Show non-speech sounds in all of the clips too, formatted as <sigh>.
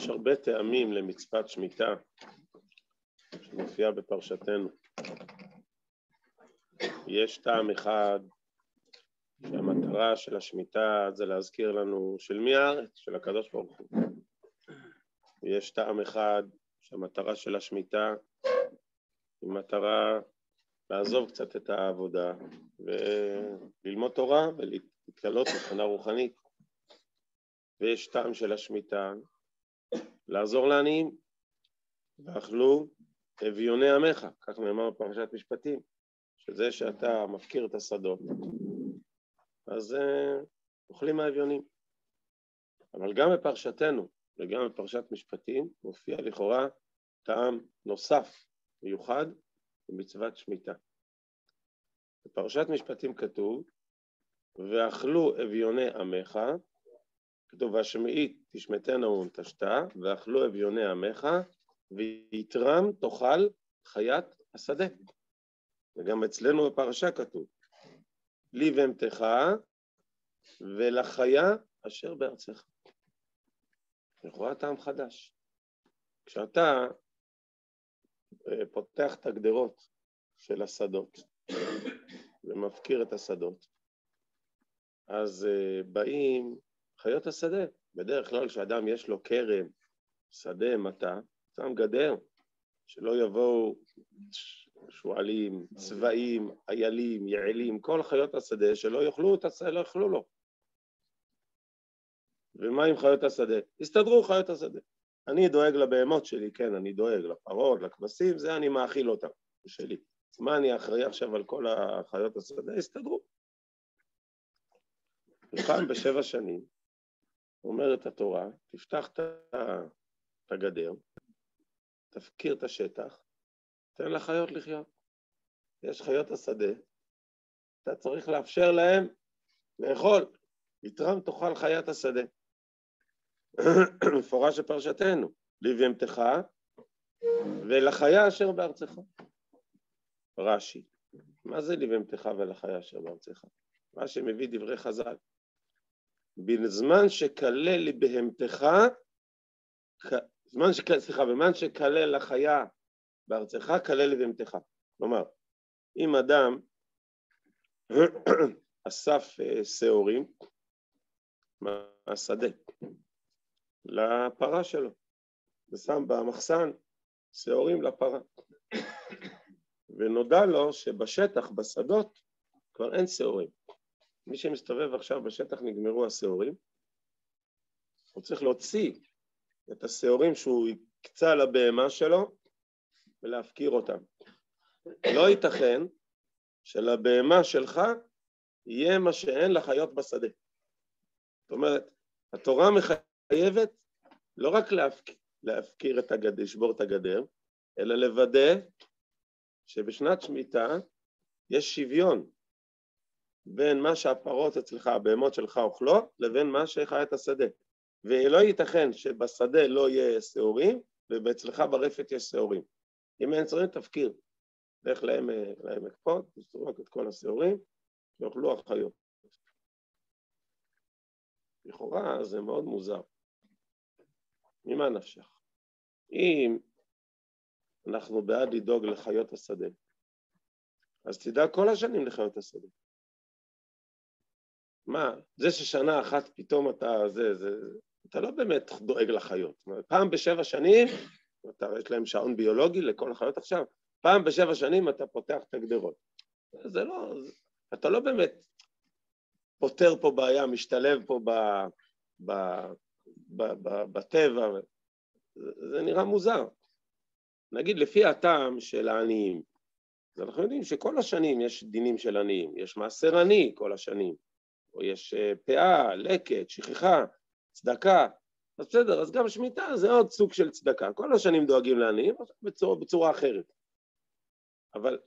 יש הרבה טעמים למצוות שמיטה שמופיעה בפרשתנו. יש טעם אחד שהמטרה של השמיטה זה להזכיר לנו של מי הארץ? של הקדוש ברוך הוא. ויש טעם אחד שהמטרה של השמיטה היא מטרה לעזוב קצת את העבודה וללמוד תורה ולהתקלות מבחינה רוחנית. ויש טעם של השמיטה לעזור לעניים. ואכלו אביוני עמך, כך נאמר בפרשת משפטים, שזה שאתה מפקיר את השדות, אז uh, אוכלים מהאביונים. אבל גם בפרשתנו וגם בפרשת משפטים מופיע לכאורה טעם נוסף, מיוחד, במצוות שמיטה. בפרשת משפטים כתוב, ואכלו אביוני עמך, כתוב, והשמעית תשמטנה ונטשתה, ואכלו אביוני עמך, ויתרם תאכל חיית השדה. וגם אצלנו בפרשה כתוב, לי בהמתך ולחיה אשר בארצך. לכאורה טעם חדש. כשאתה אה, פותח את הגדרות של השדות ומפקיר את השדות, אז אה, באים חיות השדה. בדרך כלל כשאדם יש לו כרם, שדה, מטע, שם גדר, שלא יבואו שועלים, צבעים, איילים, יעלים, כל חיות השדה שלא יאכלו, לא יאכלו לו. ומה עם חיות השדה? הסתדרו חיות השדה. אני דואג לבהמות שלי, כן, אני דואג לפרות, לכבשים, זה אני מאכיל אותם, זה שלי. מה אני אחראי עכשיו על כל החיות השדה? הסתדרו. ופעם בשבע שנים אומרת התורה, תפתח את הגדר, תפקיר את השטח, תן לחיות לחיות. יש חיות השדה, אתה צריך לאפשר להם לאכול, יתרם תאכל חיית השדה. מפורש בפרשתנו, לבהמתך ולחיה אשר בארצך. רש"י, מה זה לבהמתך ולחיה אשר בארצך? רש"י מביא דברי חז"ל. בזמן שכלה לבהמתך זמן שכלל, סליחה, בזמן שכלל לחיה בארצך, כלל לבהמתך. כלומר, אם אדם <coughs> אסף אה, שעורים מהשדה לפרה שלו, ושם במחסן שעורים לפרה, <coughs> ונודע לו שבשטח, בשדות, כבר אין שעורים. מי שמסתובב עכשיו בשטח נגמרו השעורים, הוא צריך להוציא את השעורים שהוא הקצה לבהמה שלו ולהפקיר אותם. לא ייתכן שלבהמה שלך יהיה מה שאין לחיות בשדה. זאת אומרת, התורה מחייבת לא רק להפק... להפקיר את הגדר, לשבור את הגדר, אלא לוודא שבשנת שמיטה יש שוויון בין מה שהפרות אצלך, הבהמות שלך אוכלות, לבין מה שחיית השדה. ולא ייתכן שבשדה לא יהיה שעורים, ואצלך ברפת יש שעורים. אם אין שעורים, תפקיר. לך לעמק פוד, תזרוק את כל השעורים, ויאכלו החיות. לכאורה זה מאוד מוזר. ממה נפשך? אם אנחנו בעד לדאוג לחיות השדה, אז תדאג כל השנים לחיות השדה. מה, זה ששנה אחת פתאום אתה, זה, זה, אתה לא באמת דואג לחיות. פעם בשבע שנים, אתה, יש להם שעון ביולוגי לכל החיות עכשיו, פעם בשבע שנים אתה פותח את הגדרות. זה לא, אתה לא באמת פותר פה בעיה, משתלב פה ב, ב, ב, ב, בטבע, זה נראה מוזר. נגיד לפי הטעם של העניים, אז אנחנו יודעים שכל השנים יש דינים של עניים, יש מעשר עני כל השנים, או יש אה, פאה, לקט, שכחה, צדקה, אז בסדר, אז גם שמיטה זה עוד סוג של צדקה. כל השנים דואגים לעניים, בצורה, בצורה אחרת. אבל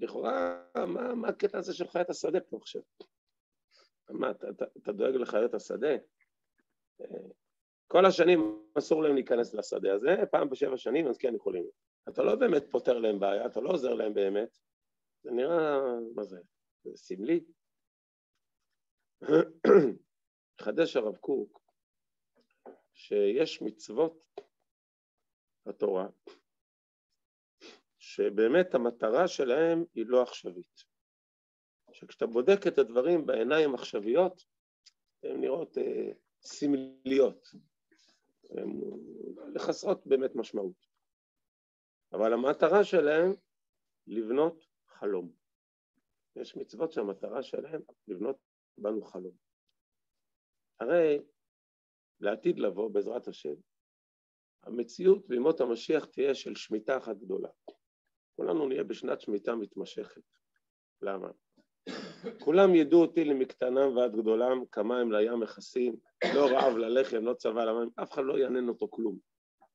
לכאורה, מה, מה הקטע הזה של חיית השדה פה עכשיו? מה, אתה, אתה, אתה דואג לחיות השדה? כל השנים אסור להם להיכנס לשדה הזה, פעם בשבע שנים אז כן יכולים. אתה לא באמת פותר להם בעיה, אתה לא עוזר להם באמת. זה נראה, מה זה? זה סמלי. חדש הרב קוק שיש מצוות התורה שבאמת המטרה שלהם היא לא עכשווית. שכשאתה בודק את הדברים בעיניים עכשוויות, הן נראות אה, סמליות, הן לחסרות באמת משמעות. אבל המטרה שלהם לבנות חלום. יש מצוות שהמטרה שלהם לבנות בנו חלום. הרי לעתיד לבוא, בעזרת השם, המציאות בימות המשיח תהיה של שמיטה אחת גדולה. כולנו נהיה בשנת שמיטה מתמשכת. למה? כולם ידעו אותי למקטנם ועד גדולם, כמה הם לים מכסים, לא רעב ללחם, לא צבא למים, אף אחד לא יעניין אותו כלום.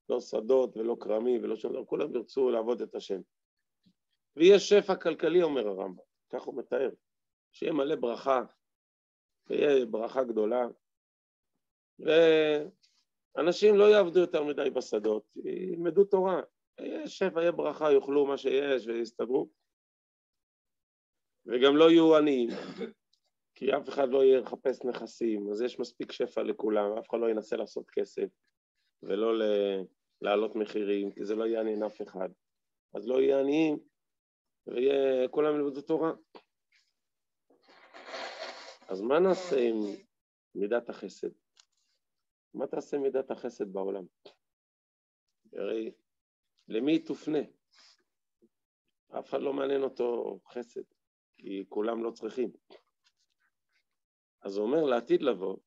לא שדות ולא כרמים ולא שום דבר, כולם ירצו לעבוד את השם. ויש שפע כלכלי, אומר הרמב"ם, כך הוא מתאר, שיהיה מלא ברכה, ויהיה ברכה גדולה, ואנשים לא יעבדו יותר מדי בשדות, ילמדו תורה, יהיה שפע, יהיה ברכה, יאכלו מה שיש ויסתדרו. וגם לא יהיו עניים, כי אף אחד לא יהיה לחפש נכסים, אז יש מספיק שפע לכולם, אף אחד לא ינסה לעשות כסף ולא להעלות מחירים, כי זה לא יעניין אף אחד. אז לא יהיה עניים, וכולם ילמדו תורה. אז מה נעשה עם מידת החסד? מה תעשה מידת החסד בעולם? הרי למי היא תופנה? אף אחד לא מעניין אותו חסד, כי כולם לא צריכים. אז הוא אומר לעתיד לבוא,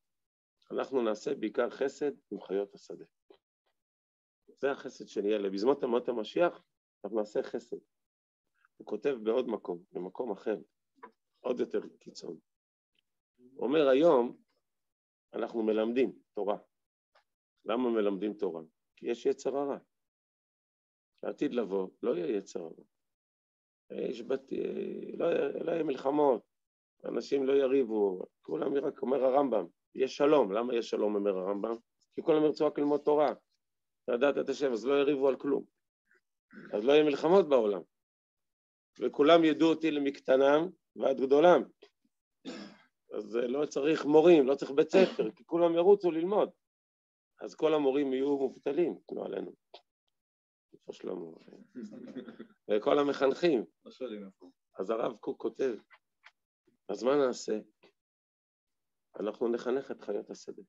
אנחנו נעשה בעיקר חסד עם חיות השדה. זה החסד שנהיה לבזמות אמות המשיח, אנחנו נעשה חסד. הוא כותב בעוד מקום, במקום אחר, עוד יותר קיצון. אומר היום אנחנו מלמדים תורה. למה מלמדים תורה? כי יש יצר הרע. לעתיד לבוא לא יהיה יצר הרע. יש בת... לא, לא יהיה מלחמות, אנשים לא יריבו, כולם רק אומר הרמב"ם, יש שלום, למה יש שלום אומר הרמב"ם? כי כולם ירצו רק ללמוד תורה, לדעת את השם, אז לא יריבו על כלום, אז לא יהיה מלחמות בעולם, וכולם ידעו אותי למקטנם ועד גדולם, אז לא צריך מורים, לא צריך בית ספר, כי כולם ירוצו ללמוד, אז כל המורים יהיו מובטלים, לא עלינו. איפה שלמה? <laughs> וכל המחנכים. אז הרב קוק כותב, אז מה נעשה? אנחנו נחנך את חיות השדה.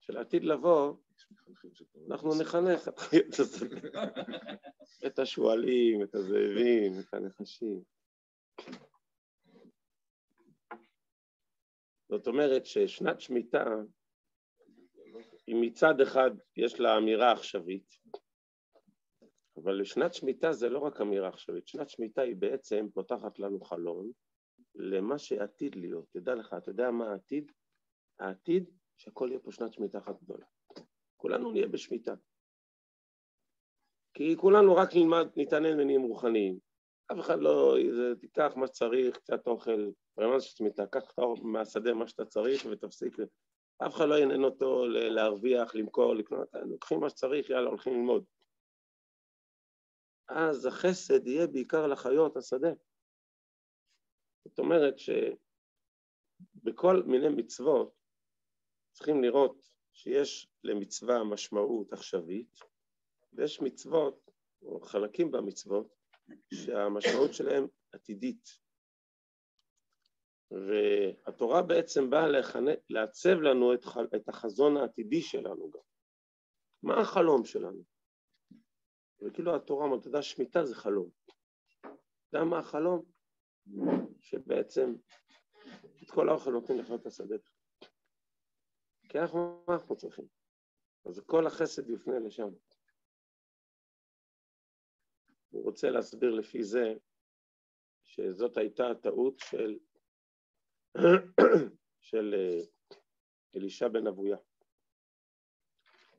שלעתיד לבוא, אנחנו נחנך את חיות השדה. <laughs> את השועלים, את הזאבים, את הנחשים. זאת אומרת ששנת שמיטה, היא מצד אחד יש לה אמירה עכשווית, אבל לשנת שמיטה זה לא רק אמירה עכשווית, שנת שמיטה היא בעצם פותחת לנו חלון למה שעתיד להיות. תדע לך, אתה יודע מה העתיד? העתיד שהכל יהיה פה שנת שמיטה אחת גדולה. כולנו נהיה בשמיטה. כי כולנו רק נלמד, נתענן ונהיים רוחניים. אף אחד לא, זה, תיקח מה שצריך, קצת אוכל, של שמיטה, קח מהשדה מה שאתה צריך ותפסיק. אף אחד לא ינהן אותו להרוויח, למכור, לקנות, לוקחים מה שצריך, יאללה, הולכים ללמוד. אז החסד יהיה בעיקר לחיות השדה. זאת אומרת שבכל מיני מצוות צריכים לראות שיש למצווה משמעות עכשווית, ויש מצוות, או חלקים במצוות, שהמשמעות שלהם עתידית. והתורה בעצם באה לחנה, לעצב לנו את, את החזון העתידי שלנו גם. מה החלום שלנו? וכאילו התורה אומרת, אתה יודע, שמיטה זה חלום. אתה יודע מה החלום? שבעצם את כל האוכל נותנים לחיות השדה. כי אנחנו, מה אנחנו צריכים? אז כל החסד יופנה לשם. הוא רוצה להסביר לפי זה שזאת הייתה הטעות של, <coughs> של אה, אלישע בן אבויה.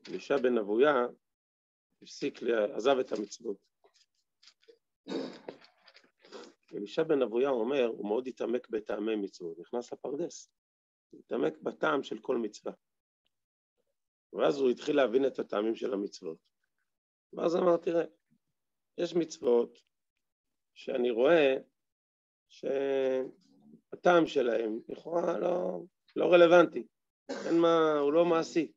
אלישע בן אבויה הפסיק, עזב את המצוות. אלישע בן אבויה אומר, הוא מאוד התעמק בטעמי מצוות, נכנס לפרדס, התעמק בטעם של כל מצווה. ואז הוא התחיל להבין את הטעמים של המצוות. ואז אמר, תראה, יש מצוות שאני רואה שהטעם שלהם לכאורה לא, לא רלוונטי, אין מה, הוא לא מעשי,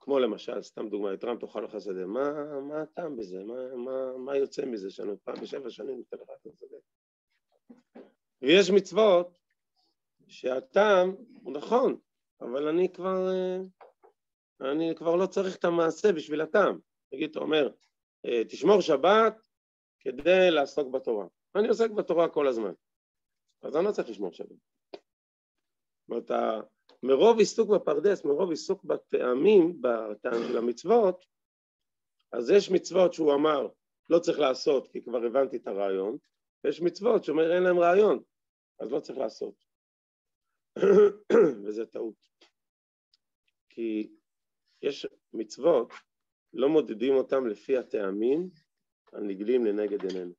כמו למשל, סתם דוגמא, יתרם תאכל לך שדה, מה, מה הטעם בזה? מה, מה, מה יוצא מזה שאני פעם בשבע שנים נותן לך את השדה? ויש מצוות שהטעם הוא נכון, אבל אני כבר, אני כבר לא צריך את המעשה בשביל הטעם. נגיד, אתה אומר, תשמור שבת כדי לעסוק בתורה. אני עוסק בתורה כל הזמן, אז אני לא צריך לשמור שבת. זאת אומרת, מרוב עיסוק בפרדס, מרוב עיסוק בטעמים, בטעם של המצוות, אז יש מצוות שהוא אמר לא צריך לעשות כי כבר הבנתי את הרעיון, ויש מצוות שאומר אין להם רעיון, אז לא צריך לעשות. <coughs> וזה טעות. כי יש מצוות, לא מודדים אותם לפי הטעמים הנגלים לנגד עינינו.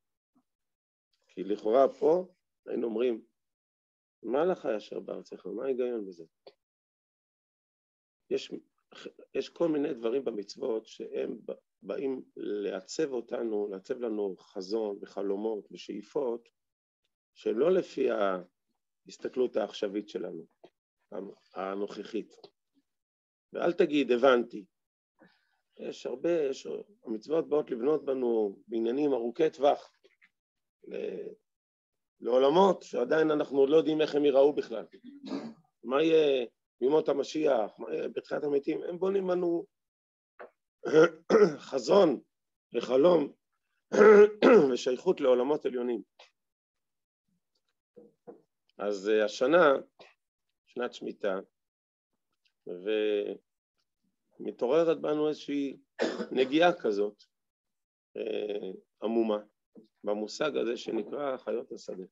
כי לכאורה פה היינו אומרים, מה לך ישר בארצך? מה ההיגיון בזה? יש, יש כל מיני דברים במצוות שהם באים לעצב אותנו, לעצב לנו חזון וחלומות ושאיפות שהם לא לפי ההסתכלות העכשווית שלנו, הנוכחית. ואל תגיד, הבנתי. יש הרבה, יש, המצוות באות לבנות בנו בעניינים ארוכי טווח, לעולמות שעדיין אנחנו עוד לא יודעים איך הם ייראו בכלל. מה יהיה בימות המשיח, מה יהיה בתחילת המתים? הם בונים בנו חזון וחלום ושייכות לעולמות עליונים. אז אה, השנה, שנת שמיטה, ומתעוררת בנו איזושהי נגיעה כזאת אה, עמומה במושג הזה שנקרא חיות השדה.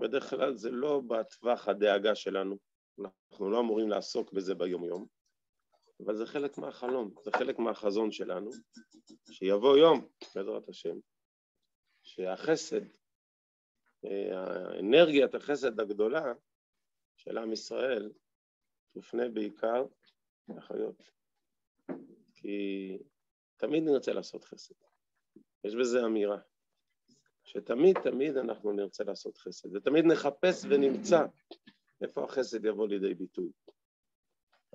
בדרך כלל זה לא בטווח הדאגה שלנו, אנחנו לא אמורים לעסוק בזה ביום-יום, אבל זה חלק מהחלום, זה חלק מהחזון שלנו, שיבוא יום, בעזרת השם, שהחסד, האנרגיית החסד הגדולה של עם ישראל תופנה בעיקר לחיות. כי תמיד נרצה לעשות חסד. יש בזה אמירה. שתמיד תמיד אנחנו נרצה לעשות חסד, ותמיד נחפש ונמצא איפה החסד יבוא לידי ביטוי.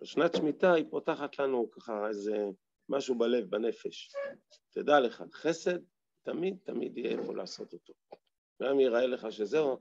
אז שנת שמיטה היא פותחת לנו ככה איזה משהו בלב, בנפש. תדע לך, חסד תמיד תמיד יהיה איפה לעשות אותו. גם יראה לך שזהו